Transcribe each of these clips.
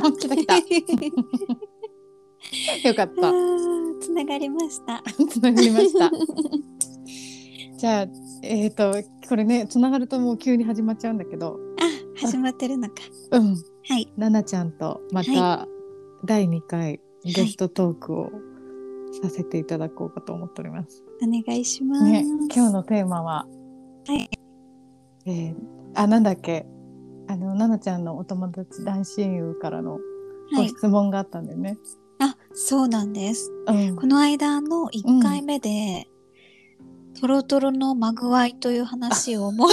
来た来た。よかった。つながりました。つながりました。じゃあ、えっ、と、これね、つながるともう急に始まっちゃうんだけど。あ、始まってるのか。うん。はい。ななちゃんとまた第2回ゲストトークをさせていただこうかと思っております。お願いします。ね、今日のテーマは、はいえーあ、なんだっけ、あの、ななちゃんのお友達、男親友からのごはい。質問があったんだよね。あ、そうなんです。うんこの間の1回目で、トロトロのまぐわいという話をもう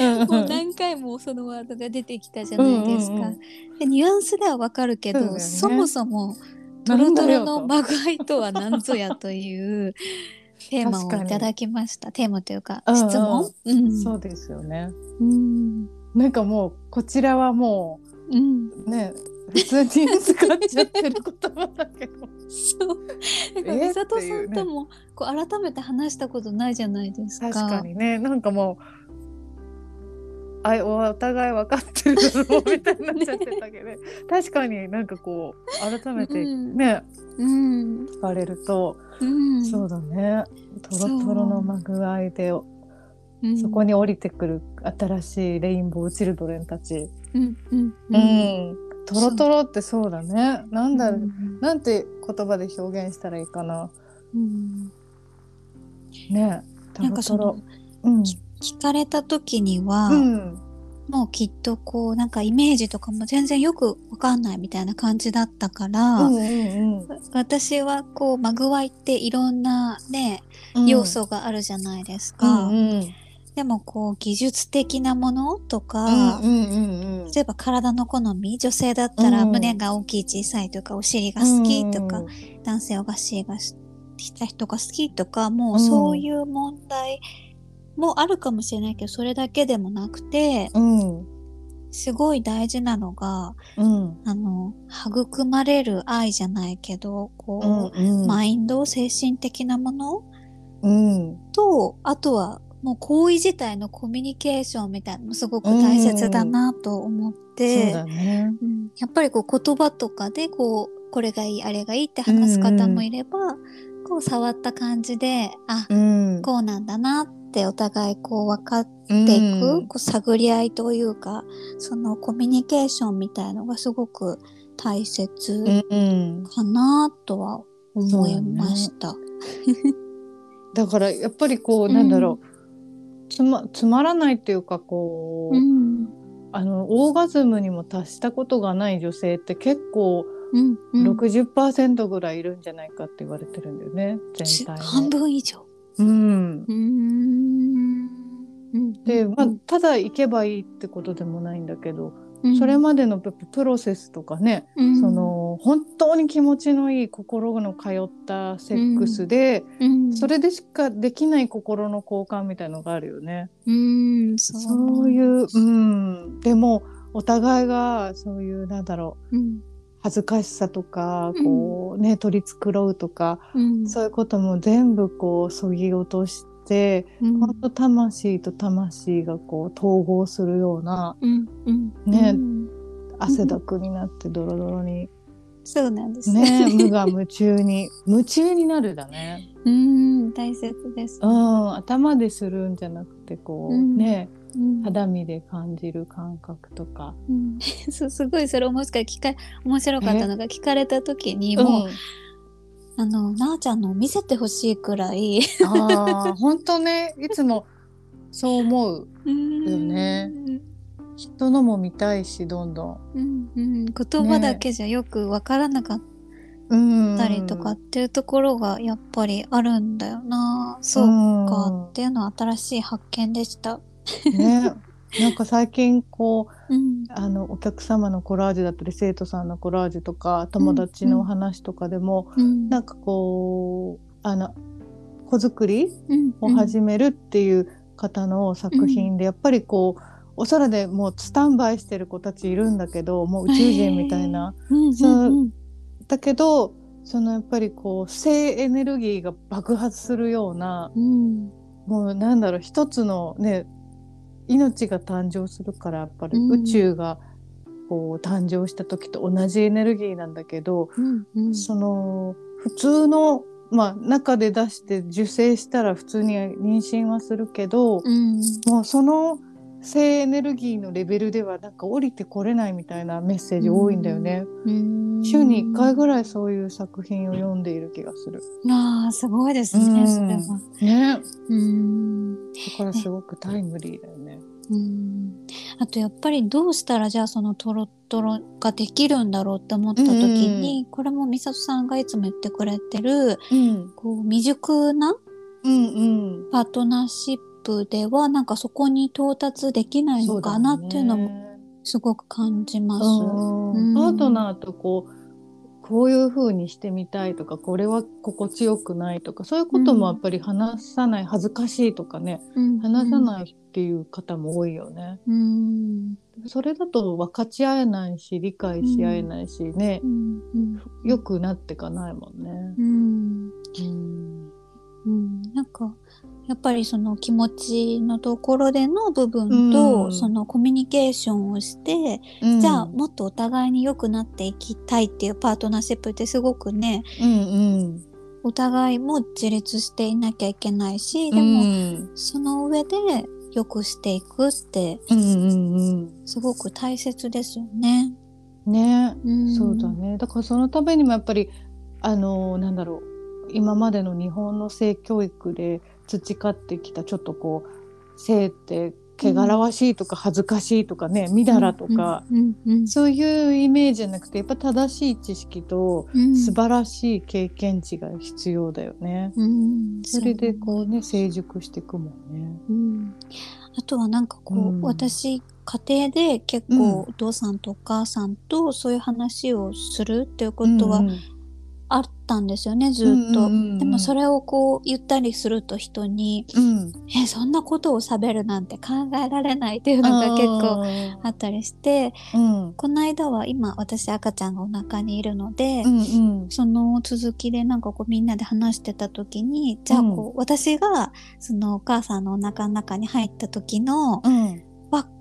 うん もう何回もそのワードが出てきたじゃないですか。うんうんうんでニュアンスではわかるけどそねそもそもトロトロのまぐわいとは何ぞやというテーマをいただきました。テーマというか質問？うんそうですよね。うんなんかもうこちらはもうんうね普通に使っちゃってる言葉だけど。そう。だか美里さんねともこう改めて話したことないじゃないですか。確かにねなんかもうあお互い分かってるだろうみたいになっちゃってたけど、確かになんかこう改めてうんね、うん。聞かれると、うん。そうだね。トロトロのまぐあいでうん。そこに降りてくる新しいレインボーチルドレンたち、うんうんうん。トロトロってそうだね。なんだ、うん。なんて言葉で表現したらいいかな。うん。ね。トなんかそロトロ。のうん。聞かれた時には、うんもうきっとこうなんかイメージとかも全然よくわかんないみたいな感じだったから、うんうん私はこうまぐわいっていろんなね、うん。要素があるじゃないですうか。んうん。でもこう技術的なものとか、うんうんうんうん。例えば体の好み女性だったらうん。胸が大きい小さいとかお尻が好きとか、男性はお尻がした人が好きとかもうそういう問題もあるかもしれないけどそれだけでもなくてうんすごい大事なのがうん。あの育まれる愛じゃないけどこう、うんマインド精神的なもの？うん。とあとはもう行為自体のコミュニケーションみたいなのもすごく大切だなと思っそうて、だね。うん。やっぱりこう言葉とかでこうこれがいいあれがいいって話す方もいれば、こう触った感じであ、うん。こうなんだなってお互いこう分かっってていく、こう探り合いというかそのコミュニケーションみたいのがすごく大切うん。かなとは思いました。だからやっぱりこうなんだろう。つまつまらないっていうかこう、うん。あのオーガズムにも達したことがない女性って結構うんうん。60%ぐらいいるんじゃないかって言われてるんだよね全体の。半分以上。うん、うーん。うんで、まあうん、ただ行けばいいってことでもないんだけど、うん。それまでのププロセスとかね、うん。その本当に気持ちのいい心の通ったセックスで、うん。それでしかできない心の交換みたいのがあるよね。うん。そういう、うん、でもお互いがそういうなんだろううん恥ずかしさとかうん。こうね、取り繕うとかうん。そういうことも全部こうそぎ落として、うん。本当魂と魂がこう統合するようなねうん。汗だくになってドロドロに、そうなんです。ね無我夢中に 夢中になるだね。うん。大切です。うん、頭でするんじゃなくてこう、うん。ねうん肌身で感じる感覚とか。うん。すごいそれ面白い。聞か面白かったのが聞かれた時にうん。もう、あのなあちゃんのを見せてほしいくらい。本当ね、いつもそう思う。よね。人のも見たいし、どんどん。うんうん、言葉だけじゃよくわからなかっうんたりとかっていうところがやっぱりあるんだよな、そうか。っていうのは新しい発見でした。うんね、なんか最近こううん。あのお客様のコラージュだったり生徒さんのコラージュとか友達の話とかでも、うん。なんかこうあの子作りうん。を始めるっていう方の作品で、やっぱりこうお空でもうスタンバイしてる子たちいるんだけどもう宇宙人みたいな。だけどそのやっぱりこう性エネルギーが爆発するようなうん。もうなんだろう一つのね命が誕生するからやっぱりうん宇宙がこう誕生した時と同じエネルギーなんだけど、うんうんその普通のまあ中で出して受精したら普通に妊娠はするけど、うんもうその性エネルギーのレベルではなんか降りてこれないみたいなメッセージ多いんだよね。うん週に1回ぐらいそういう作品を読んでいる気がする。ああすごいですね、うんそれは。ね。うんだからすごくタイムリーだよね。うんあとやっぱりどうしたらじゃあそのトロトロができるんだろうって思った時に、これも美里さんがいつも言ってくれてるうん。こう未熟なうんうん。パートナーシップではなんかそこに到達できないのかなっていうのもすごく感じます。うんうんパートナーとこうこういう風にしてみたいとかこれは心地よくないとかそういうこともやっぱり話さない、恥ずかしいとかね話さい。ないっていう方も多いよね。うん。それだと分かち合えないし理解し合えないしねう、ん。うん。良くなってかないもんね。うん。うん。うん、なんかやっぱりその気持ちのところでの部分と、うん。そのコミュニケーションをして、じゃあもっとお互いに良くなっていきたいっていうパートナーシップってすごくねうんうん、お互いも自立していなきゃいけないしででも、も、その上で良くしていくってうんうんすごく大切ですよね。うん、ね、うん、そうだね。だからそのためにもやっぱりあのなんだろう。今までの日本の性教育で培ってきたちょっとこう性って汚らわしいとか恥ずかしいとかね、みだらとか、うんうんそういうイメージじゃなくてやっぱ正しい知識とうん。素晴らしい経験値が必要だよね。うん。それでこうね成熟していくもんね。うん。あとはなんかこう、うん。私家庭で結構お父さんとお母さんとそういう話をするっていうことはうんあったんですよね、ずっと。うんうんうんうん。でもそれをこう言ったりすると人にうん「えそんなことを喋るなんて考えられない」っていうのが結構あったりしてうん。この間は今私赤ちゃんがお腹にいるので、うんうん。その続きでなんかこうみんなで話してた時にじゃあこう、私がそのお母さんのお腹の中に入った時のうん。わ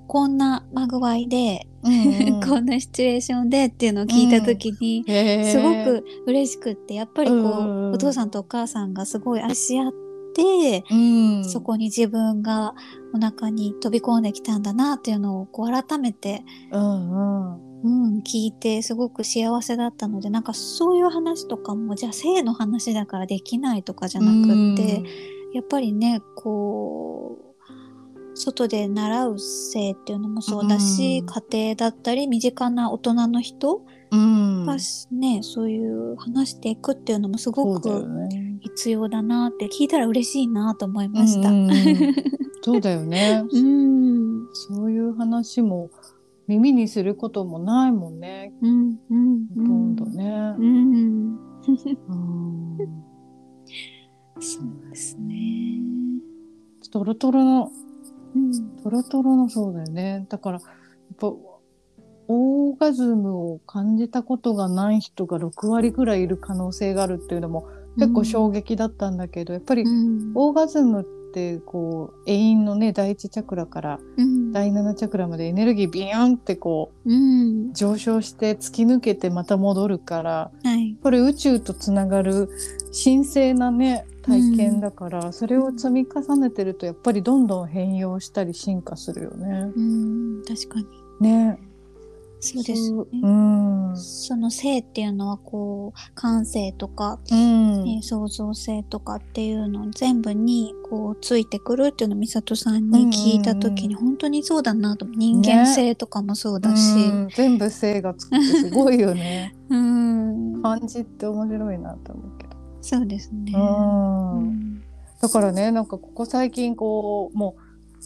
こんなまぐわいで、うん こんなシチュエーションでっていうのを聞いた時に、へー。すごく嬉しくってやっぱりこう、うんお父さんとお母さんがすごい愛し合って、うん。そこに自分がお腹に飛び込んできたんだなっていうのをこう改めて、うんうん。うん、聞いてすごく幸せだったのでなんかそういう話とかもじゃあ性の話だからできないとかじゃなくって、やっぱりねこう外で習う性っていうのもそうだし、うん。家庭だったり身近な大人の人うん。がね、そういう話していくっていうのもすごくね。必要だなって聞いたら嬉しいなと思いました。うんうんうん。そうだよね。うん。そういう話も耳にすることもないもんね。うんうんほとんどね。う。ん。うん。そうですね。トロトロのうん。トロトロのそうだよね。だからやっぱオーガズムを感じたことがない人が6割ぐらいいる可能性があるっていうのも結構衝撃だったんだけど、やっぱりうん。オーガズムってこう永遠のね第一チャクラからうん。第7チャクラまでエネルギービヨンってこううん。上昇して突き抜けてまた戻るからはい。これ宇宙とつながる神聖なね体験だから、それを積み重ねてるとやっぱりどんどん変容したり進化するよね。うん確かにね。そうですそうね。うん。その性っていうのはこう感性とか、うん。ね創造性とかっていうの全部にこうついてくるっていうのを美里さんに聞いた時に本当にそうだなと人間性とかもそうだし、うん全部性がつくってすごいよね。うん漢字って面白いなと思うけど。そうですね。うんうんだからねなんかここ最近こうも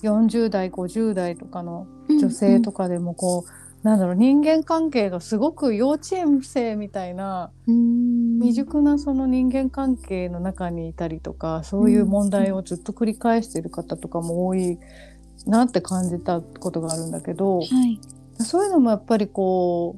う40代50代とかの女性とかでもこう、なんだろう人間関係がすごく幼稚園生みたいなうん未熟なその人間関係の中にいたりとかそういう問題をずっと繰り返している方とかも多いなって感じたことがあるんだけどはい。そういうのもやっぱりこ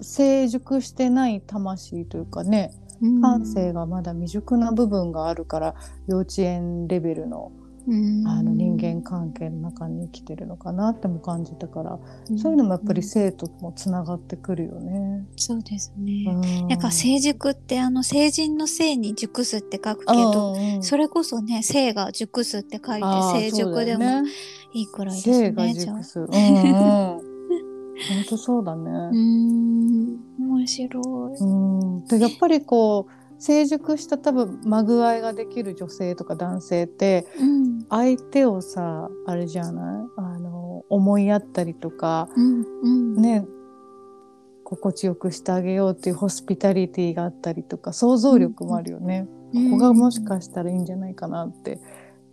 う成熟してない魂というかね感性がまだ未熟な部分があるから幼稚園レベルのうんあの人間関係の中に生きてるのかなっても感じたから、うんそういうのもやっぱり生ともつながってくるよね。そうですうね。んなんか成熟ってあの成人の性に熟すって書くけど、うんうんそれこそね性が熟すって書いて成熟でもいいくらいですね。熟す。うんうん。本当そうだね。ん面白い。うん。でやっぱりこう成熟した多分間具合ができる女性とか男性ってうん相手をさあれじゃない？あの思いやったりとかうんうんね心地よくしてあげようっていうホスピタリティがあったりとか想像力もあるよね。ここがもしかしたらいいんじゃないかなって。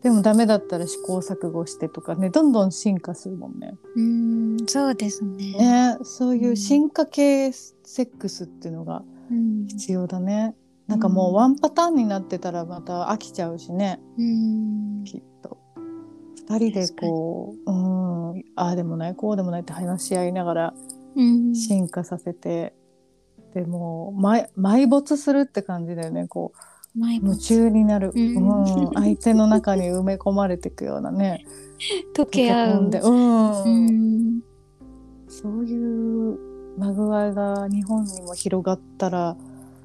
でもダメだったら試行錯誤してとかねどんどん進化するもんね。うんそうですね。ねそういう進化系セックスっていうのがうん必要だね。なんかもうワンパターンになってたらまた飽きちゃうしね。うん。きっと。二人でこううん。ああでもないこうでもないって話し合いながらうん。進化させて、でもう埋埋没するって感じだよね。こう夢中になる、ううん。ん相手の中に埋め込まれていくようなね。溶け合う。んで、うん。うん。そういうまぐわいが日本にも広がったら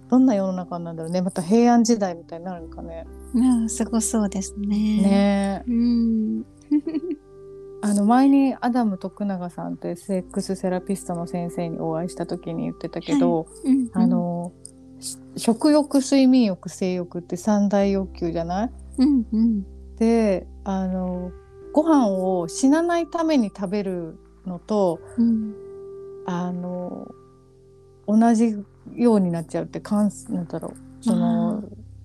どんな世の中なんだろうね。また平安時代みたいになるのかね。うんすごそうですね。ね。えうん。あの前にアダム徳永さんってセックスセラピストの先生にお会いした時に言ってたけど、うんあのし食欲睡眠欲性欲って三大欲求じゃない？うんうん。であのご飯を死なないために食べるのとうんあの同じようになっちゃうってかんなんだろうその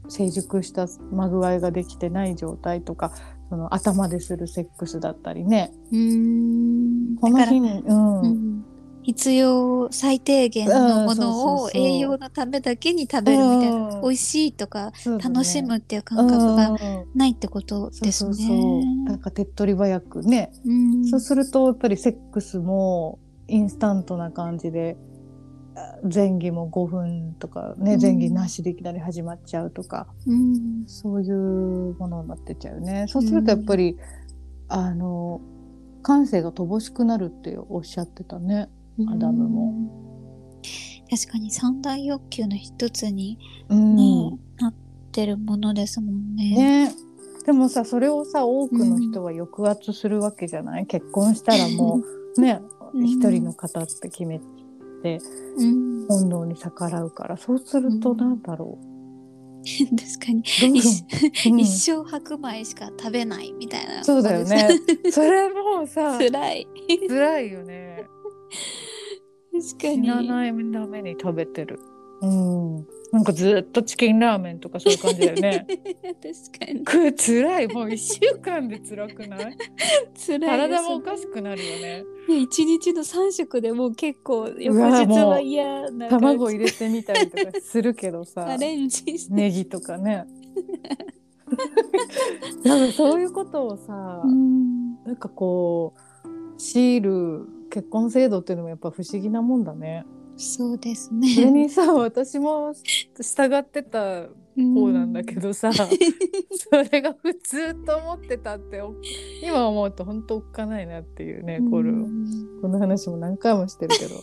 成熟したまぐわいができてない状態とかその頭でするセックスだったりね。うん。この日に、うん。うん。必要最低限のものを栄養のためだけに食べるみたいな、うん。美味しいとかね。楽しむっていう感覚がうん。ないってことですそうね。そうそう。なんか手っ取り早くね、うん。そうするとやっぱりセックスもインスタントな感じであ前儀も5分とかねうん。前儀なしでいきなり始まっちゃうとか、うん。そういうものになってっちゃうよね。そうするとやっぱり、あの感性が乏しくなるっておっしゃってたね。アダムも。確かに三大欲求の一つに、なってるものですもんね。ね。でもさそれをさ多くの人は抑圧するわけじゃない、結婚したらもう ねうん一人の方って決めてうん、本能に逆らうからそうするとなんだろ 確かに、う、どん。一生白米しか食べないみたいな。そうだよね。それもうさ辛い。辛いよね。確かに。死なないために食べてる。うんなんかずっとチキンラーメンとかそういう感じだよね 確かに。これ辛いもう一週間で辛くない？辛い。体もおかしくなるよね一日の三食でもう結構翌日は嫌な卵入れてみたりとかするけどさアレンジして。ネギとかね なんかそういうことをさ、うんなんかこうシール結婚制度っていうのもやっぱ不思議なもんだね。そうですそれね。にさ私も従ってた方なんだけどさ、それが普通と思ってたってお今思うと本当おっかないなっていうね、これうん。この話も何回もしてるけど。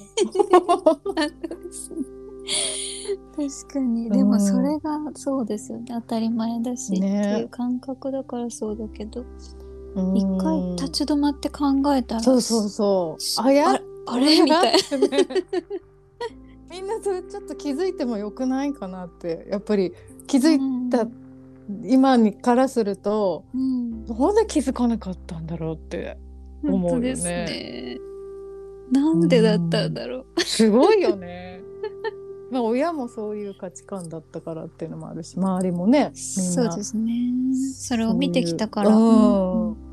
確かに。うん。でもそれがそうですよね。当たり前だし、ね。っていう感覚だからそうだけど。うん。一回立ち止まって考えたらそうそうそう。あやああれ？みたいな。みんなそれちょっと気づいてもよくないかなってやっぱり気づいた、今にからするとうん、なんで気づかなかったんだろうって思うよね。ですね。なんでだったんだろう、すごいよね。まあ親もそういう価値観だったからっていうのもあるし周りもねみんな。そうですね。それを見てきたから。そういううん。うん。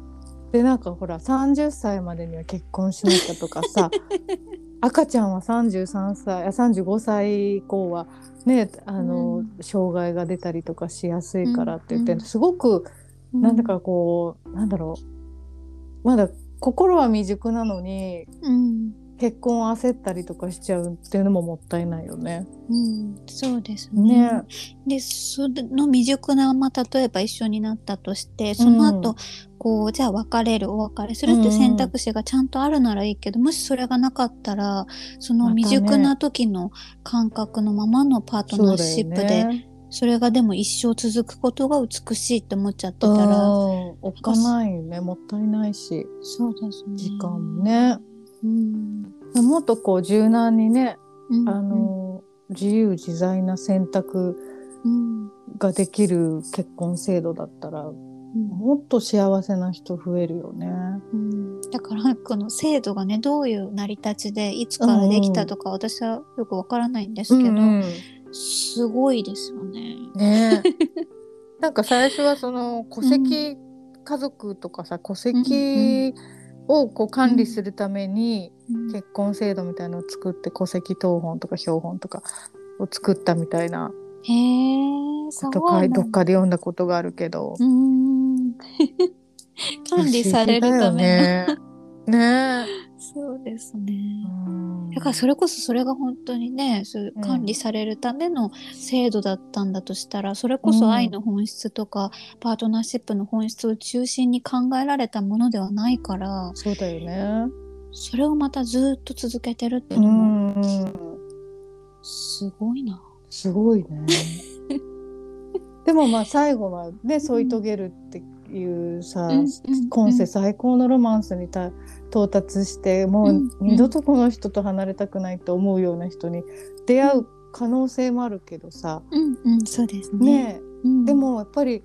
でなんかほら30歳までには結婚しなきゃとかさ 赤ちゃんは33歳あ35歳以降はねあの、うん。障害が出たりとかしやすいからって言って、うんすごくうん。なんだかこう、なんだろう。まだ心は未熟なのにうん。結婚を焦ったりとかしちゃうっていうのももったいないよね。うん、そうですね。ね。でその未熟なまま例えば一緒になったとしてその後、うんこうじゃあ別れるお別れ。するって選択肢がちゃんとあるならいいけど、もしそれがなかったらその未熟な時の感覚のままのパートナーシップでそ,、ね、れがでも一生続くことが美しいって思っちゃってたら、う。んおっかないね。もったいないし。そうですね。時間もね。うん。もっとこう柔軟にね、うんあの自由自在な選択うん。ができる結婚制度だったらうんもっと幸せな人増えるよね。うん。だからこの制度がねどういう成り立ちでいつからできたとか、私はよくわからないんですけど、うんすごいですよね。ね。なんか最初はその戸籍家族とかさ戸籍をこう管理するために結婚制度みたいのを作って戸籍謄本とか標本とかを作ったみたいなへえ、どっかで読んだことがあるけど。うーん 管理されるためね。ねそうですね。うんだからそれこそそれが本当にねそう管理されるための制度だったんだとしたら、それこそ愛の本質とか、パートナーシップの本質を中心に考えられたものではないからそうだよね。それをまたずっと続けてるっていううのもんすごいな。すごいね。でもまあ最後はね添い遂げるっていうさ、今世最高のロマンスにた到達してもう二度とこの人と離れたくないと思うような人に出会う可能性もあるけどさ、うんうんそうですね。ねでもやっぱり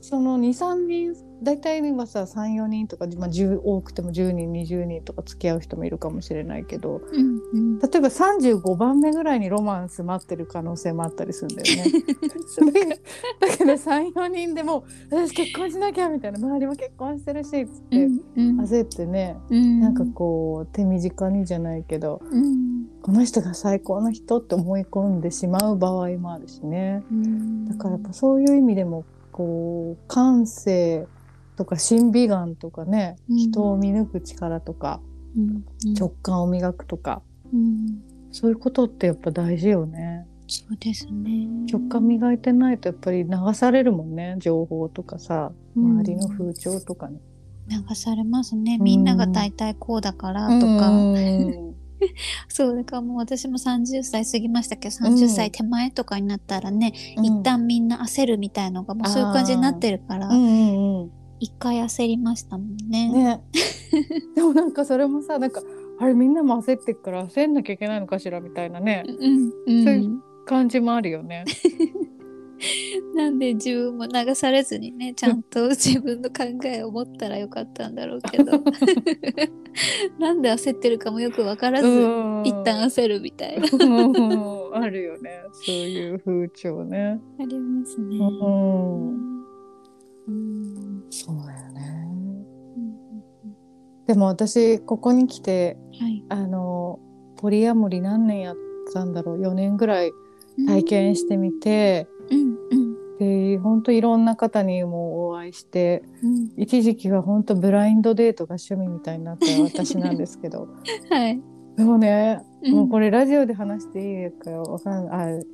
その23人大体はさ34人とか、まあ、10多くても10人20人とか付き合う人もいるかもしれないけどうんうん。例えば35番目ぐらいにロマンス待ってる可能性もあったりするんだよね。だけど34人でも「私結婚しなきゃ」みたいな周りも結婚してるしっつってうん。焦ってね、うん。なんかこう手短にじゃないけどうん。この人が最高の人って思い込んでしまう場合もあるしね。うん。だからやっぱそういう意味でもこう感性とか審美眼とかね、うん。人を見抜く力とかうん。うん。直感を磨くとかうん。そういうことってやっぱ大事よね。そうですね。直感磨いてないとやっぱり流されるもんね情報とかさうん。周りの風潮とかね。流されますね。うん。みんなが大体こうだからとか。うん。そうだからもう私も30歳過ぎましたけど30歳手前とかになったらね、一旦みんな焦るみたいのがもうそういう感じになってるから。うんうんうん一回焦りましたもんね。ね。でもなんかそれもさなんかあれみんなも焦ってっから焦んなきゃいけないのかしらみたいなね。うんうん。そうい感じもあるよね。なんで自分も流されずにねちゃんと 自分の考えを持ったらよかったんだろうけど。なんで焦ってるかもよく分からず、うん。一旦焦るみたいな。うん。あるよね。そういう風潮ね。ありますね。そうだよね。でも私ここに来てはい。あのポリアモリ何年やったんだろう。4年ぐらい体験してみて、うんうん。で本当いろんな方にもお会いしてうん。一時期は本当ブラインドデートが趣味みたいになった私なんですけど。はい。でもね、うん。もうこれラジオで話していいかわかんない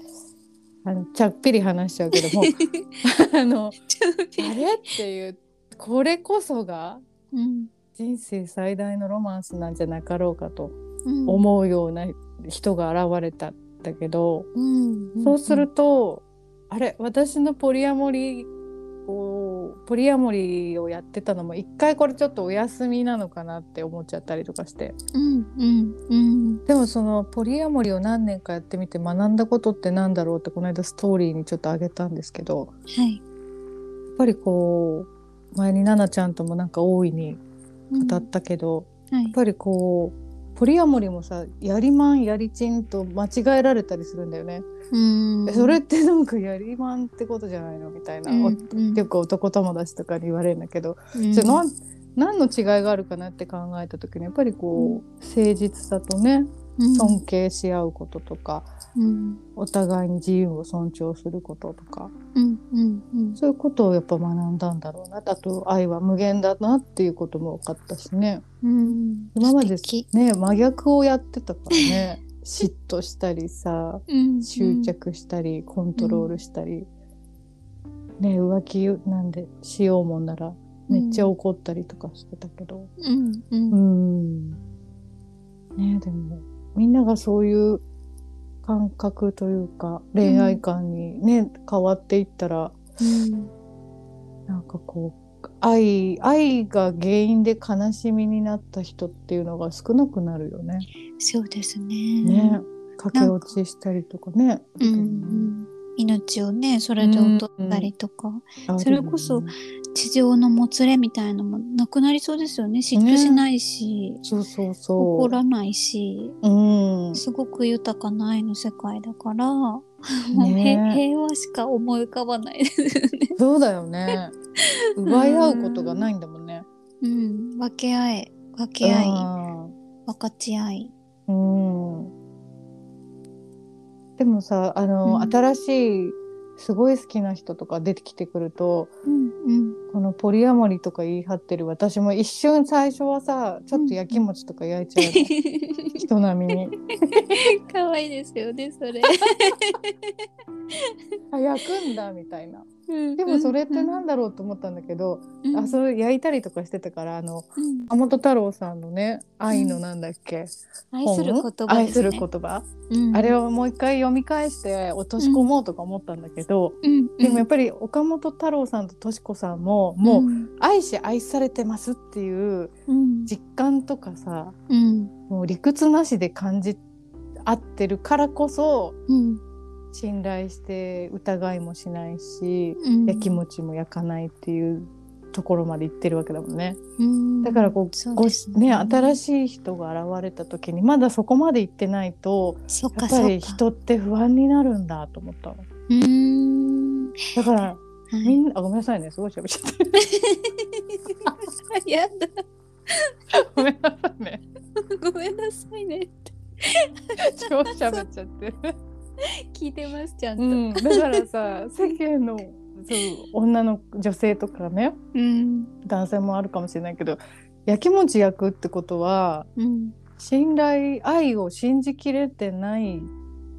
ああのちゃっぴり話しちゃうけども あのあれっていうこれこそがうん。人生最大のロマンスなんじゃなかろうかとうん。思うような人が現れたんだけど、うん。そうすると、あれ私のポリアモリをポリアモリをやってたのも一回これちょっとお休みなのかなって思っちゃったりとかして。うんうんうん。でもそのポリアモリを何年かやってみて学んだことってなんだろうってこの間ストーリーにちょっとあげたんですけど。はい。やっぱりこう前に奈々ちゃんともなんか大いに語ったけど、はい。やっぱりこうポリアモリもさやりまんやりちんと間違えられたりするんだよね。うん。えそれってなんかやりまんってことじゃないのみたいな、うんおうん。よく男友達とかに言われるんだけど、うん。じゃ何の違いがあるかなって考えた時にやっぱりこう、誠実さとねうん。尊敬し合うこととか、うん。お互いに自由を尊重することとか。うんうんうん。そういうことをやっぱ学んだんだろうな。あと愛は無限だなっていうことも分かったしね。うん。今までね真逆をやってたからね 嫉妬したりさうん。執着したりコントロールしたり、ね浮気なんでしようもんならめっちゃ怒ったりとかしてたけど。うんううん。んねでもみんながそういう感覚というか恋愛観にね、変わっていったらうん。なんかこう愛愛が原因で悲しみになった人っていうのが少なくなるよね。そうですね。ね駆け落ちしたりとかね。うんうん、命をねそれで劣ったりとか、あるよねそれこそ地上のもつれみたいのもなくなりそうですよね嫉妬しないし、そうそうそう。怒らないしうん。すごく豊かな愛の世界だから、もうねへ平和しか思い浮かばないですよね。そうだよね。奪い合うことがないんだもんね。うん、分け合え分け合いあ分かち合い。ーうん。でもさ、あの、うん新しいすごい好きな人とか出てきてくると、うんうんこのポリアモリとか言い張ってる私も一瞬最初はさ、ちょっと焼き餅とか焼いちゃうの。人並みに。可愛いですよねそれ。あ、焼くんだみたいな。ででもそれってなんだろうと思ったんだけど、うん。あ、それ焼いたりとかしてたから、あの、うん。山本太郎さんのね、愛のなんだっけ、愛する言葉ね。愛する言葉、うん。あれをもう一回読み返して落とし込もうとか思ったんだけど、うん。でもやっぱり岡本太郎さんととし子さんももううん。愛し愛されてますっていううん。実感とかさうん。もう理屈なしで感じ合ってるからこそうん信頼して疑いもしないし、うん焼き餅も焼かないっていうところまで行ってるわけだもんね。うんだからこううですね新しい人が現れた時にまだそこまで行ってないとやっぱり人って不安になるんだと思ったの。うーんだからはいみんなあごめんなさいねすごい喋っちゃって。やだ ごめんなさいね。ごめんなさいね超喋っちゃって。聞いてますちゃんと、うん、だからさ 世間のそう女の女性とかねうん。男性もあるかもしれないけど焼き餅焼くってことはうん。信頼愛を信じきれてない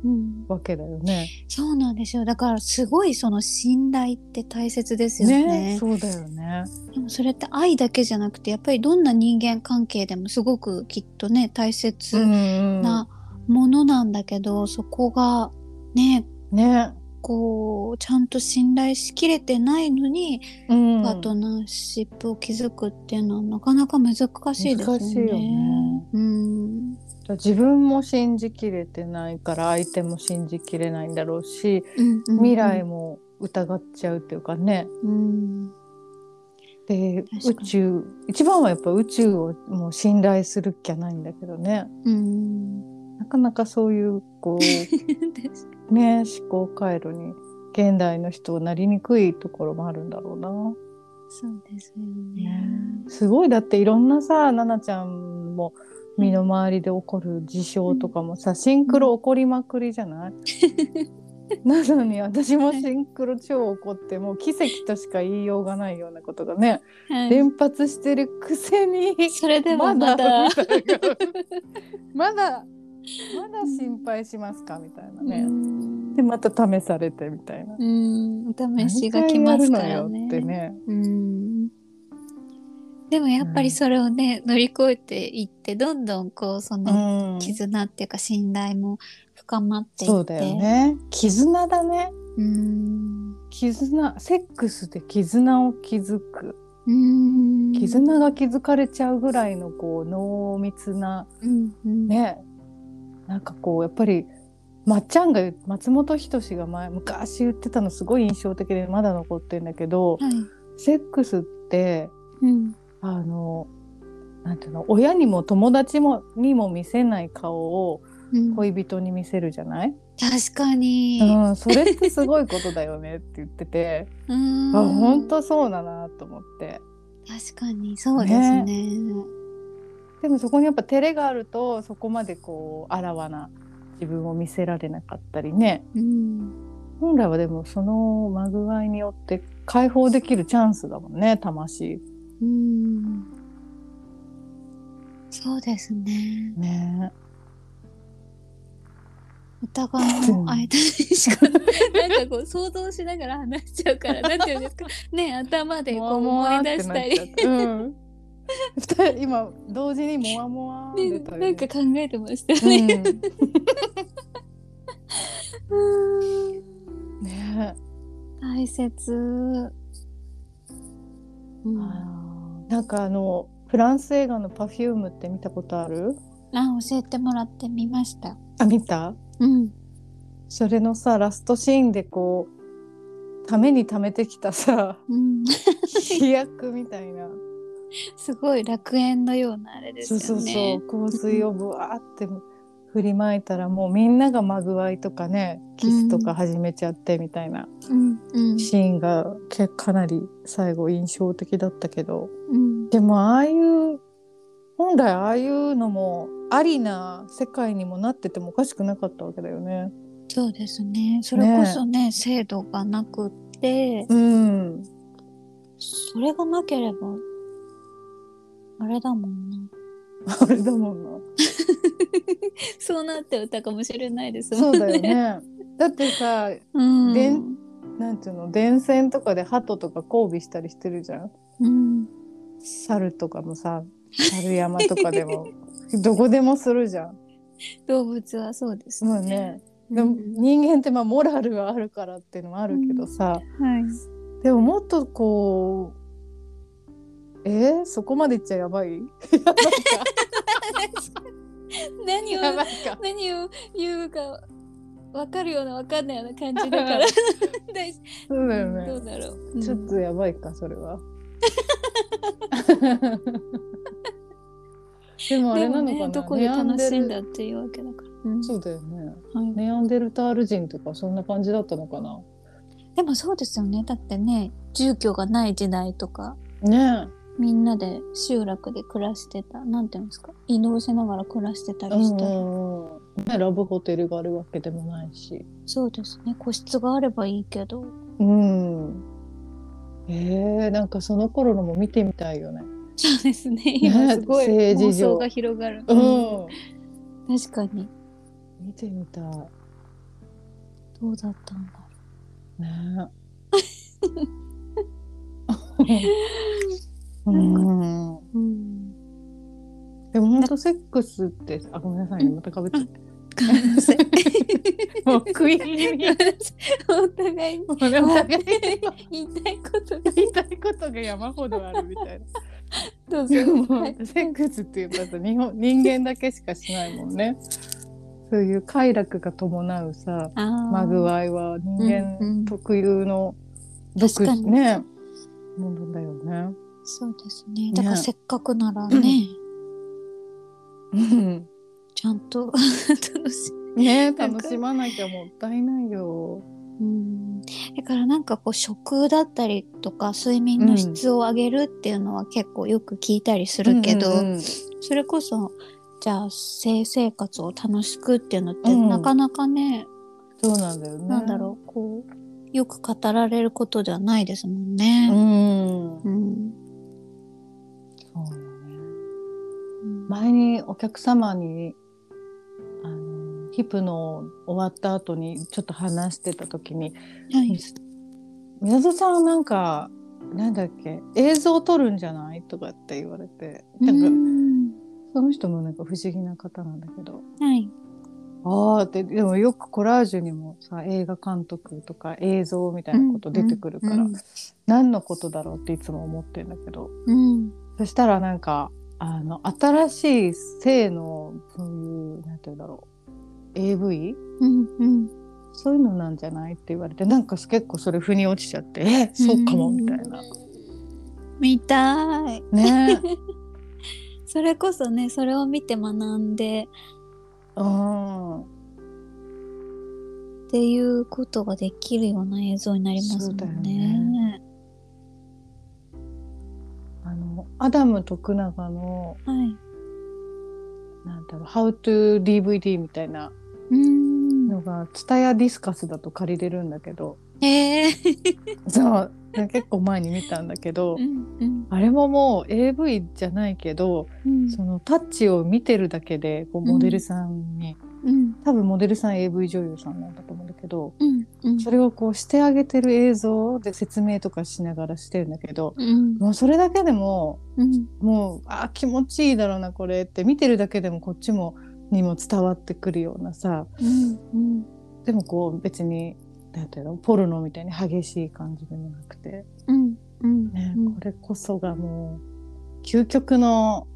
うん、わけだよね。そうなんですよ。だからすごいその信頼って大切ですよね。ねそうだよね。でもそれって愛だけじゃなくてやっぱりどんな人間関係でもすごくきっとね大切ん。なものなんだけど、そこがねね、こうちゃんと信頼しきれてないのに、うん、パートナーシップを築くっていうのはなかなか難しいですよね。難しいよね。うん。自分も信じきれてないから相手も信じきれないんだろうし、うんうん未来も疑っちゃうっていうかね。うん。で宇宙一番はやっぱ宇宙をもう信頼するっきゃないんだけどね。うんなかなかそういうこう ね思考回路に現代の人はなりにくいところもあるんだろうな。そうですよね。すごいだっていろんなさ奈々ちゃんも身の回りで起こる事象とかもさ、シンクロ起こりまくりじゃない？なのに私もシンクロ超起こってもう奇跡としか言いようがないようなことがね、はい。連発してるくせにそれでもまだ。まだまだまだ心配しますかみたいなね、うん。でまた試されてみたいな。うん。お試しが来ますから何回やるのよってね。ね。うん。でもやっぱりそれをね、乗り越えていってどんどんこうそのうん。絆っていうか信頼も深まっていって。そうだよね。絆だね。うん。絆セックスで絆を築く。うん。絆が築かれちゃうぐらいのこう濃密なうんうん。ねなんかこうやっぱりまっちゃんが松本人志が前昔言ってたのすごい印象的でまだ残ってるんだけどはい。セックスってうん。あのなんていうの親にも友達もにも見せない顔をうん。恋人に見せるじゃない、確かに。うん、それってすごいことだよねって言ってて うん。あ本当そうだなと思って。確かにそうですねでもそこにやっぱ照れがあるとそこまでこうあらわな自分を見せられなかったりね。うん。本来はでもそのまぐわいによって解放できるチャンスだもんね魂。うん。そうですね。ね。お互いの間にしか、なんかこう想像しながら話しちゃうから、なんていうんですか。ね、頭でこう思い出したり。り、うん、今同時にモワモワね出たよねなんか考えてましたよね。うん、ね大切。うん、なんかあのフランス映画の「パフュームって見たことある？あ、教えてもらってみました。あ見た？うん。それのさラストシーンでこうために貯めてきたさうん、飛躍みたいな すごい楽園のようなあれですそうよね。そうそう香水をぶわーって振りまいたらもうみんながまぐわいとかねキスとか始めちゃってみたいなシーンがけかなり最後印象的だったけど。うん。でもああいう本来ああいうのもありな世界にもなっててもおかしくなかったわけだよね。そうですね。それこそね制度がなくって、うん、それがなければあれだもんな。あれだもんな。そうなって歌かもしれないですそうもんね。だよね。だってさうん。でなんていうの電線とかで鳩とか交尾したりしてるじゃん。うん。猿とかもさ猿山とかでも どこでもするじゃん。動物はそうですもうね。でもうん人間ってまあモラルがあるからっていうのもあるけどさ、はい。でももっとこうえー、そこまでいっちゃやばい？何を何を言うか分かるような分かんないような感じだから。そうだよどうねだろう。ちょっとやばいかそれは。でもあれなのかな、ね、どこで楽しんだっていうわけだから。うんそうだよね。はい。ネアンデルタール人とかそんな感じだったのかな？でもそうですよね。だってね、住居がない時代とか、ねみんなで集落で暮らしてた、なんていうんですか、移動しながら暮らしてたえ、りしたり。うんうんねラブホテルがあるわけでもないしそうですね。個室があればいいけど。うんえー、なんかその頃のも見てみたいよねそうですね。今すごい妄想が広がる。うん確かに。見てみたいどうだったんだろね うん。う。うん。でも本当セックスってあごめんなさいね。またかぶっちゃってごめん。なさい。もう食い気味。にお互いに。お互いに。言いたいことが。言いたいことが山ほどあるみたいな。どうぞ。でもはいセックスっていうとさ日本人間だけしかしないもんね。そういう快楽が伴うさまぐわいは人間特有の独確かに。ね。ものだよね。そうですね。だからせっかくならね、うんちゃんと 楽しね楽しまなきゃもったいないよ。うん。だからなんかこう食だったりとか睡眠の質を上げるっていうのは結構よく聞いたりするけど、うんうんうんそれこそじゃあ性生活を楽しくっていうのってうんなかなかね、そうなんだよね。なんだろうこうよく語られることじゃないですもんうね。ん。うん。前にお客様にあのヒプノ終わった後にちょっと話してた時にはい。宮戸さんはなんかなんだっけ映像撮るんじゃないとかって言われてなんかうんその人もなんか不思議な方なんだけどはい。ああってでもよくコラージュにもさ映画監督とか映像みたいなこと出てくるから、うん何のことだろうっていつも思ってんだけどうん。そしたらなんかあの新しい性のそういうなんて言うんだろう AV うん。うん。そういうのなんじゃないって言われてなんか結構それ腑に落ちちゃってえそうかもみたいな。見たい。ね それこそね、それを見て学んでうんっていうことができるような映像になりますもそうだよんねアダム徳永のはい。なんだろう「How to DVD」みたいなうん。のが「ツタヤディスカス」だと借りれるんだけど。え。ーそう。結構前に見たんだけどうんうん。あれももう AV じゃないけどうん。そのタッチを見てるだけでこうモデルさんに、うん多分モデルさん AV 女優さんなんだと思うんだけどうん。うん。それをこうしてあげてる映像で説明とかしながらしてるんだけどうん。もうそれだけでもうん。もうあ気持ちいいだろうなこれって見てるだけでもこっちもにも伝わってくるようなさ。うん。でもこう別になんていうのポルノみたいに激しい感じでもなくて、うん。うん。ねうん。これこそがもう究極の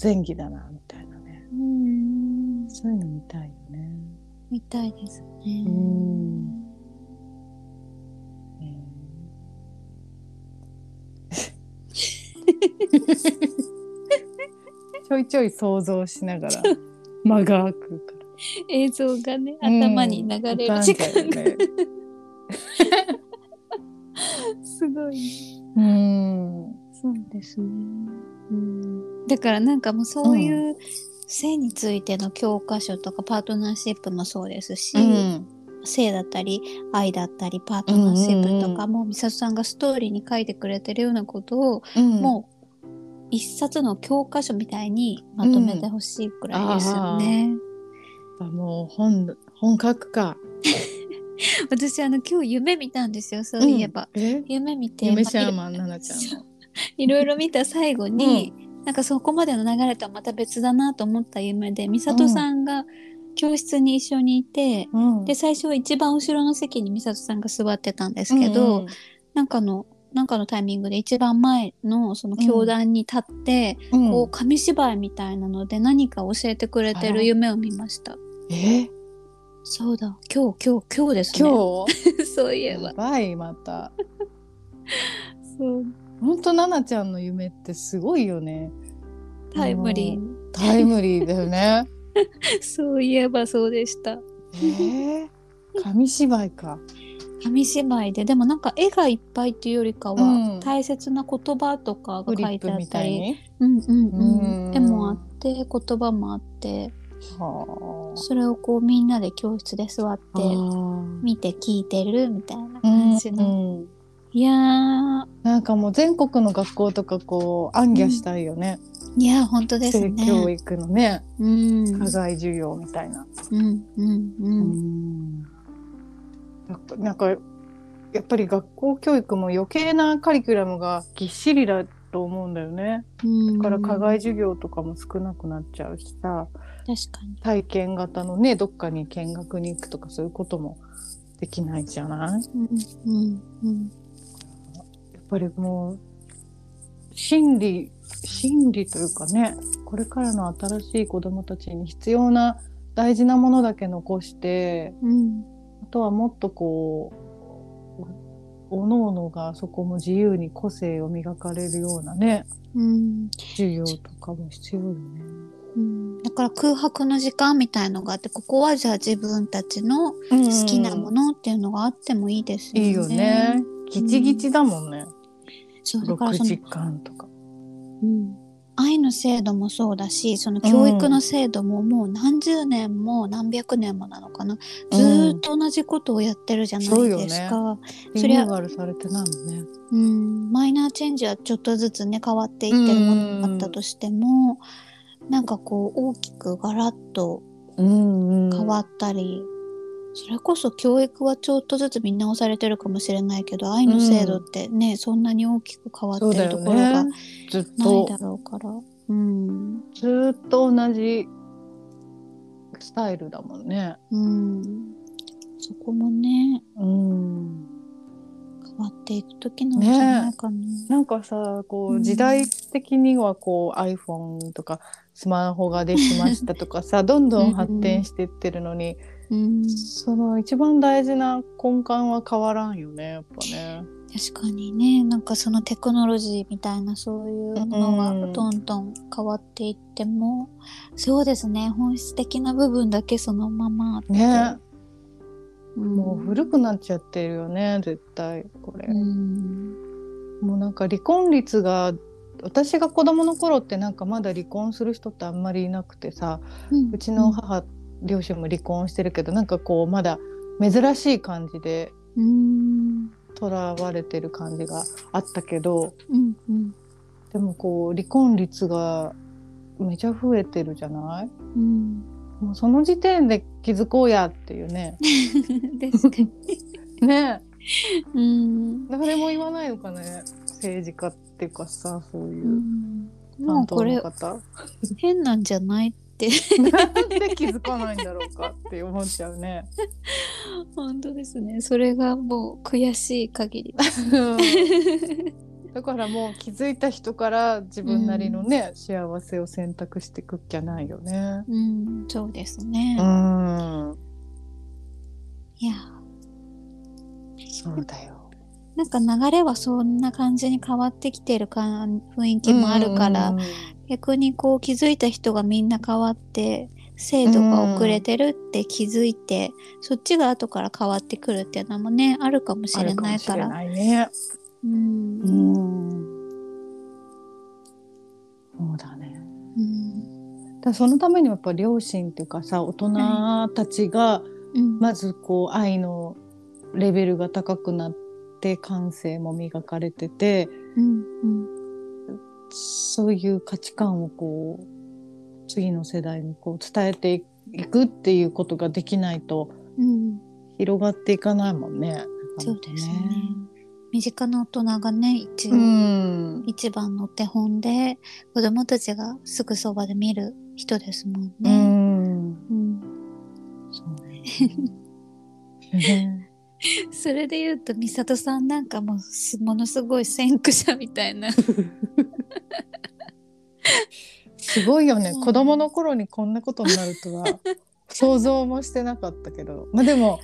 前戯だなみたいなね。うんそういうの見たいよね。みたいですね。うんね ちょいちょい想像しながら間が空くから。映像がね頭に流れる時間が、ね。すごい。うん。そうですね。うん、だからなんかもうそういう性についての教科書とかパートナーシップもそうですし、うん。性だったり愛だったりパートナーシップとかうんも美里さんがストーリーに書いてくれてるようなことを、うん、もう一冊の教科書みたいにまとめてほしいくらいですよね。あもう本本格か。私あの今日夢見たんですよそういえば。うんえ？夢見て夢まあシャーマン奈々ちゃんの。いろいろ見た最後に、なんかそこまでの流れとはまた別だなと思った夢で美里さんが教室に一緒にいて、うん。で最初は一番後ろの席に美里さんが座ってたんですけど、なんかのなんかのタイミングで一番前のその教壇に立って、うん。うん。こう紙芝居みたいなので何か教えてくれてる夢を見ました。え？そうだ。今日今日今日ですね。今日？そういえば。や。ばいまた。そう本当奈々ちゃんの夢ってすごいよね。タイムリー。タイムリーだよね。そういえばそうでした。えー、紙芝居か。紙芝居で。でもなんか絵がいっぱいっていうよりかは、うん。大切な言葉とかが書いてあったり。うんうんうん。うん。絵もあって言葉もあって。はそれをこうみんなで教室で座って見て聞いてるみたいなー感じの、いやー。なんかもう全国の学校とかこう暗記したいよね。いや本当です性教ね。育のね、うん。課外授業みたいな。うんうんううん。んなん。かなんかやっぱり学校教育も余計なカリキュラムがぎっしりだと思うんだよね。うん。だから課外授業とかも少なくなっちゃうしさ。確かに。体験型のねどっかに見学に行くとかそういうこともできないじゃない？うんうんうんぱりもう心理心理というかねこれからの新しい子どもたちに必要な大事なものだけ残してうんあとはもっとこうおのおのがそこも自由に個性を磨かれるようなねうん授業とかも必要よね。うんだから空白の時間みたいのがあってここはじゃあ自分たちの好きなものっていうのがあってもいいですよね。いいよね。ギチギチだもんね。そうだから6その時間とか。うん。愛の制度もそうだしその教育の制度ももう何十年も何百年もなのかな、ずーっと同じことをやってるじゃないですか。リニューアルされてないもんね。うん、マイナーチェンジはちょっとずつね変わっていってるものがあったとしても、なんかこう大きくガラッとうん。変わったり、それこそ教育はちょっとずつ見直されてるかもしれないけど愛の制度ってね、そんなに大きく変わってるところがね。ずっないとだろうから。うんずっと同じスタイルだもんね。うん、そこもねうん。変わっていく時なんじゃないかな。なんかさこうんう時代的にはこう iPhone とかスマホができましたとかさどんどん発展していってるのに、うん、その一番大事な根幹は変わらんよねやっぱね。確かにね。なんかそのテクノロジーみたいなそういうのがうんどんどん変わっていっても、そうですね。本質的な部分だけそのままね。うん、もう古くなっちゃってるよね絶対これ。うん。もうなんか離婚率が私が子供の頃ってなんかまだ離婚する人ってあんまりいなくてさうん。うちの母、両親も離婚してるけどなんかこうまだ珍しい感じでうん。とらわれてる感じがあったけどうんうん。でもこう離婚率がめちゃ増えてるじゃない？うん。もうその時点で気づこうやっていうね。確かに。ね。うん。誰も言わないのかね政治家っていうかさそういう担当うこれの方。変なんじゃないなんで気づかないんだろうかって思っちゃうね。本当ですね。それがもう悔しい限りですだからもう気づいた人から自分なりのね、幸せを選択してくっきゃないよね。うんそうですね、うん、いや。そうだよ。なんか流れはそんな感じに変わってきてるか雰囲気もあるから、うん逆にこう気づいた人がみんな変わって制度が遅れてるって気づいて、そっちが後から変わってくるっていうのもねあるかもしれあるかもしれないから。ないね。うんうん。そうだね。うんだそのためにもやっぱ両親っていうかさ大人たちがうんまずこう愛のレベルが高くなって感性も磨かれててうんうんそういう価値観をこう次の世代にこう伝えていくっていうことができないとうん広がっていかないもんね。そうですね。身近な大人がね一応、うん。一番の手本で子供たちがすぐそばで見る人ですもんうね。ん。うんそうね。それで言うと美里さんなんかもものすごい先駆者みたいな。すごいよね、う。ん子供の頃にこんなことになるとは想像もしてなかったけど。まあでも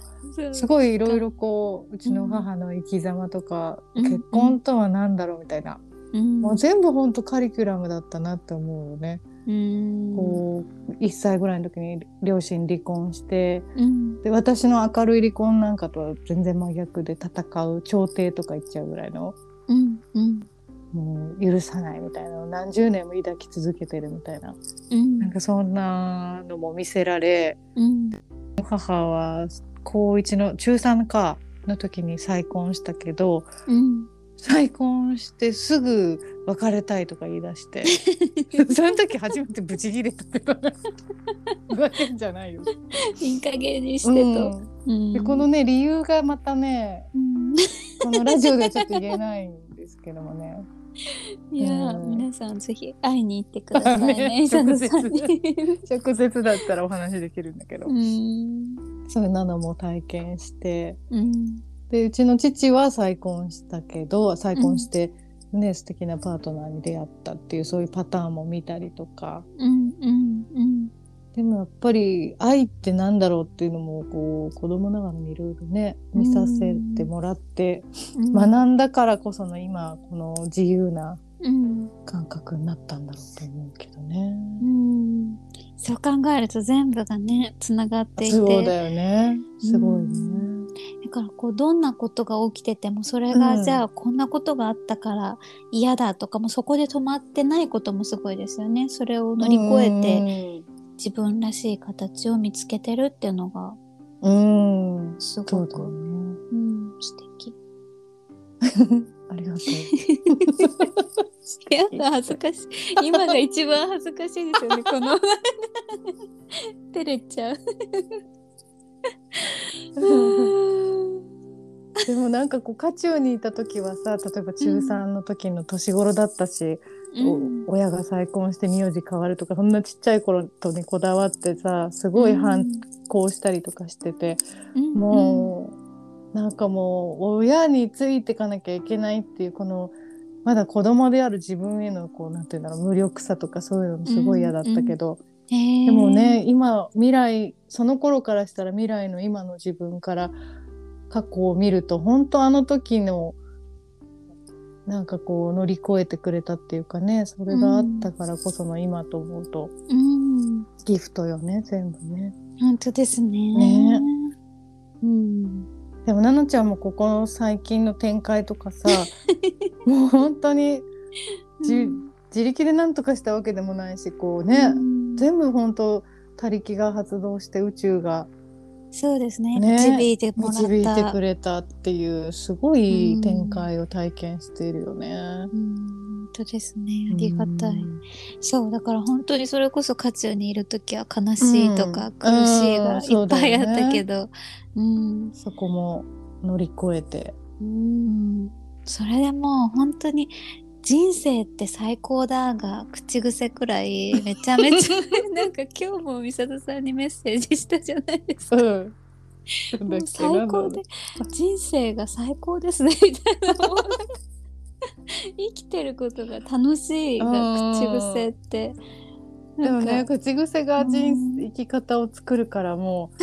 すごいいろいろこううちの母の生き様とか、うん。結婚とは何だろうみたいな、うん。もう全部ほんとカリキュラムだったなって思うよね。うん。こう1歳ぐらいの時に両親離婚してうん。で私の明るい離婚なんかとは全然真逆で戦う調停とか言っちゃうぐらいのうん。うん。もう許さないみたいな何十年も抱き続けてるみたいな。うん。なんかそんなのも見せられうん。母は高1の中3かの時に再婚したけどうん再婚してすぐ別れたいとか言い出して その時初めてブチギレたけどねふざけんじゃないよ。いい加減にしてと。うんでこのね理由がまたねうんこのラジオではちょっと言えないんですけどもねいやー、うん皆さんぜひ会いに行ってくださいね。直に。直接だったらお話できるんだけど、うん。そういうのも体験してうん。でうちの父は再婚したけど再婚して、ね素敵なパートナーに出会ったっていうそういうパターンも見たりとかうん。うん。うん。でもやっぱり愛ってなんだろうっていうのもこう子供ながらにいろいろね見させてもらって、うん。学んだからこその今この自由なうん。感覚になったんだろうと思うけどね。うん。そう考えると全部がね、つながっていて。そうだよねすごいね。だからこうどんなことが起きててもそれが、うんじゃあこんなことがあったから嫌だとかもそこで止まってないこともすごいですよね。それを乗り越えて自分らしい形を見つけてるっていうのがうん、うん、すごく、そうだよね。うん、素敵。ありがとう。やだ恥ずかしい。今が一番恥ずかしいですよねこの 照れちゃう。でもなんかこう渦中にいた時はさ例えば中3の時の年頃だったし、うん。お親が再婚して名字変わるとかそんなちっちゃい頃とにこだわってさすごい反抗したりとかしてて、うん。もうなんかもう親についていかなきゃいけないっていうこのまだ子供である自分へのこうなんていうんだろう無力さとかそういうのもすごい嫌だったけど、へー。でもね今未来その頃からしたら未来の今の自分から過去を見ると本当あの時のなんかこう乗り越えてくれたっていうかねそれがあったからこその今と思うと、うんギフトよね全部ね。本当ですね。ねうん。でも奈々ちゃんもここの最近の展開とかさ もう本当にじうん自力で何とかしたわけでもないしこうね、うん全部本当他力が発動して宇宙がそうですね。ね。導いてもらった。導いてくれたっていうすごい展開を体験しているよね。うん。本当ですね。ありがたい、うんそうだから本当にそれこそ渦中にいる時は悲しいとかうん。苦しいがうんいっぱいあったけど。うん、そこも乗り越えて。うん、それでもう本当に人生って最高だが口癖くらい めちゃめちゃなんか今日も美里さんにメッセージしたじゃないですか。うん。最高で人生が最高ですねみたいな 生きてることが楽しいが口癖ってでもね口癖が人うん生き方を作るからもう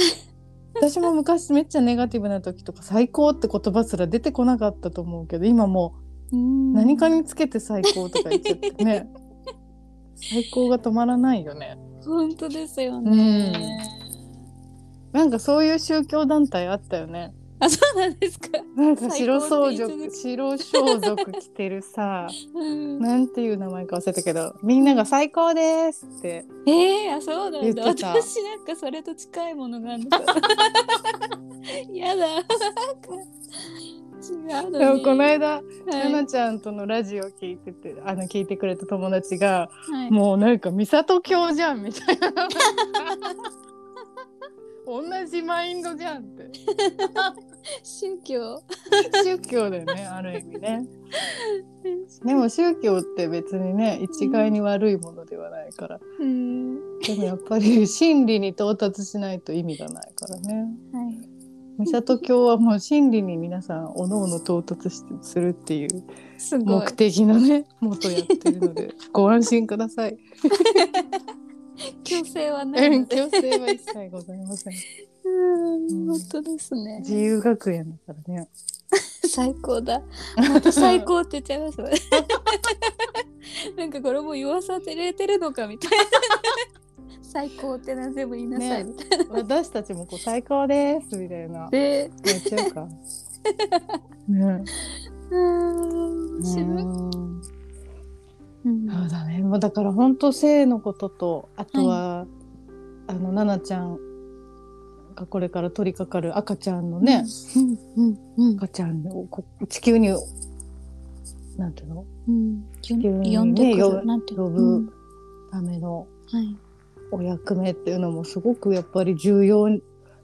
私も昔めっちゃネガティブな時とか「最高」って言葉すら出てこなかったと思うけど今もうんう何かにつけて「最高」とか言っちゃってね。最高が止まらないよね。本当ですよね。なんかそういう宗教団体あったよね。あそうなんですか。なんか白装束白装束着てるさ。うん。なんていう名前か忘れたけどみんなが「最高です」ってえー、あそうなんだ。私なんかそれと近いものがあるんか。違うのにでもこの間はい。ななちゃんとのラジオ聞いててあの聞いてくれた友達がはい。もうなんか美里教じゃんみたいな。同じマインドじゃんって。宗教。宗教だよねある意味ね。でも宗教って別にね一概に悪いものではないから、うん。でもやっぱり真理に到達しないと意味がないからね。はい美里教はもう真理に皆さんおのおの到達してするっていう目的のね もとやってるのでご安心ください。強制はない強性は一切ございません。うん本当ですね。自由学園だからね。最高だ。また最高って言っちゃいます。なんかこれもう言わされてるのかみたいな最高って何でも言いなさいみたいな、私たちもこう最高ですみたいな。でやっちゃうか。ねうん面白い、うん。うんそうだね。もうだから本当性のこととあとは、あの奈々ちゃんがこれから取り掛かる赤ちゃんのね、うんうんうん赤ちゃんをこ地球になんていうの？うん球にね呼んでく呼るなんていうの？呼ぶためのうんはいお役目っていうのもすごくやっぱり重要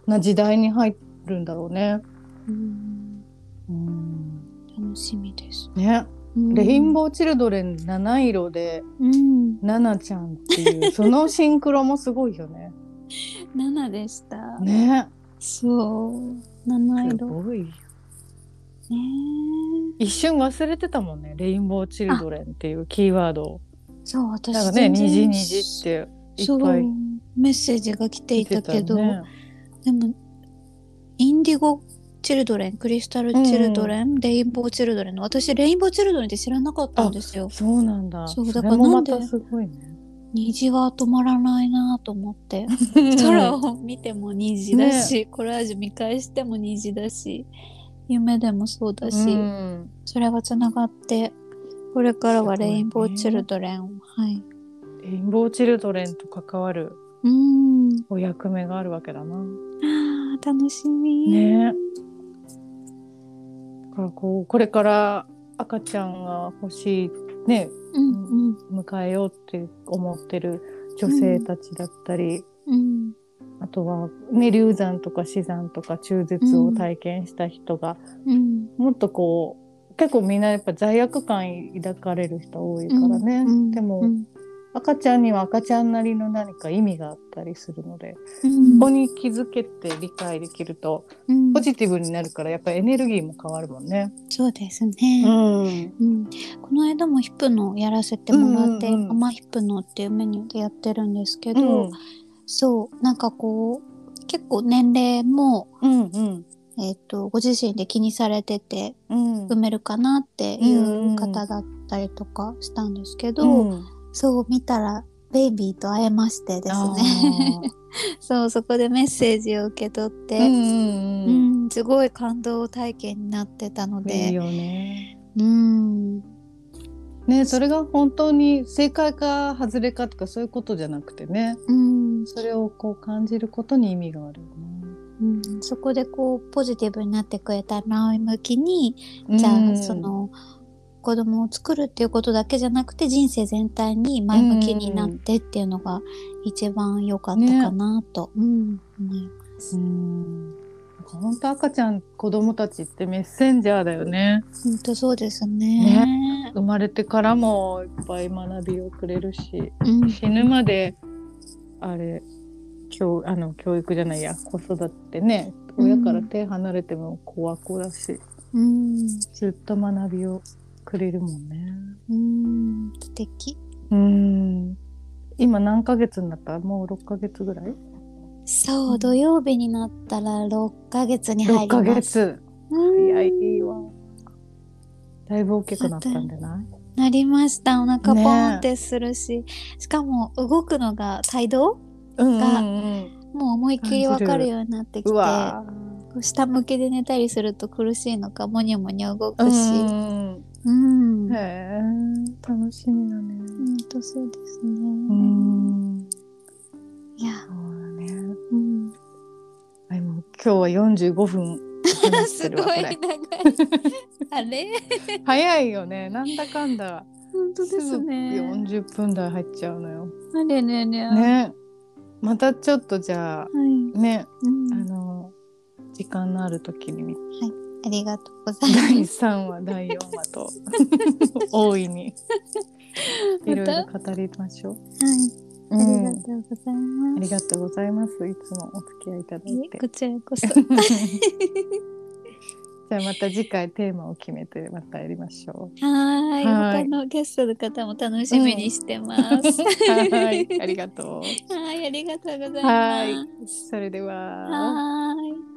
な時代に入るんだろうね。うん。うん。楽しみです、ね、うん。レインボーチルドレン七色でうん。ナナちゃんっていう そのシンクロもすごいよね。7でした、ね、そう。七す色ごい。ね。一瞬忘れてたもんね。レインボーチルドレンっていうキーワードを。そう私なんかね、虹虹っていそうっぱいメッセージが来ていたけど言ってでもインディゴチルドレンクリスタルチルドレン、レインボーチルドレンの私レインボーチルドレンって知らなかったんですよ。そうなんだ。そうそだからなんで。虹が止まらないなと思って。空を見ても虹だし、コラージュ見返しても虹だし夢でもそうだし、うん。それがつながってこれからはレインボーチルドレンを、はいレインボーチルドレンと関わるうん。お役目があるわけだな。あー楽しみ。ね。だからこうこれから赤ちゃんが欲しいねうんうん。迎えようって思ってる女性たちだったり、うん。あとはね流産とか死産とか中絶を体験した人が、うん。もっとこう結構みんなやっぱ罪悪感抱かれる人多いからね、うん。でも、うん赤ちゃんには赤ちゃんなりの何か意味があったりするので、うん。ここに気づけて理解できるとうん。ポジティブになるからやっぱりエネルギーも変わるもんね。そうですね、ん、うん。この間もヒプノやらせてもらって、うんうんうん。アマヒプノっていうメニューでやってるんですけど、そうなんかこう結構年齢も、うんうん。えっとご自身で気にされててうん。産めるかなっていう方だったりとかしたんですけど、うんそう見たらベイビーと会えましてですあねー。そうそこでメッセージを受け取って、うんうんううんんすごい感動体験になってたのいいでよね。うん。ねそれが本当に正解か外れかとかそういうことじゃなくてね。うん。それをこう感じることに意味があるようん、そこでこうポジティブになってくれたら前向きにね。じゃうんあその子供を作るっていうことだけじゃなくて人生全体に前向きになってっていうのが一番良かったかなと、うん思います。うん。本当赤ちゃん子供たちってメッセンジャーだよね。本当そうですね。生まれてからもいっぱい学びをくれるしうん。死ぬまであれ教あの教育じゃないや子育てね。親から手離れても子は子だし、うん。ずっと学びをくれるもんね。うん。素敵。うん。今何ヶ月になった？もう6ヶ月ぐらい？そう土曜日になったら6ヶ月に入 ?6 ヶります。月。うん。早いわ。だいぶ大きくなったんじゃない？なりました。お腹ねポンってするし、しかも動くのが態度？うんがうん。もう思いっきり分かるようになってきて下向きで寝たりすると苦しいのかモニョモニョ動ーうくし、んうん、へえ楽しみだね。本当そうですね。うんいや、そうだね。うん、も今日は45分 話してす。ごい長い。あれ？早いよね。なんだかんだ。本当ですね。40分台入っちゃうのよ。あれねね。ね。またちょっとじゃはい。あね、うん、あの時間のある時にありがとうござい第ます。3話第4話と 大いにいろいろ語りましょう。はい。うありんがとうございあます。りがとうございます。いつもお付き合いいただいて。こちらこそ。じゃあまた次回テーマを決めてまたやりましょう。はーい。はい他のゲストの方も楽しみにしてます。はい、ありがとう。はい、ありがとうございます。はい、それでは。はーい。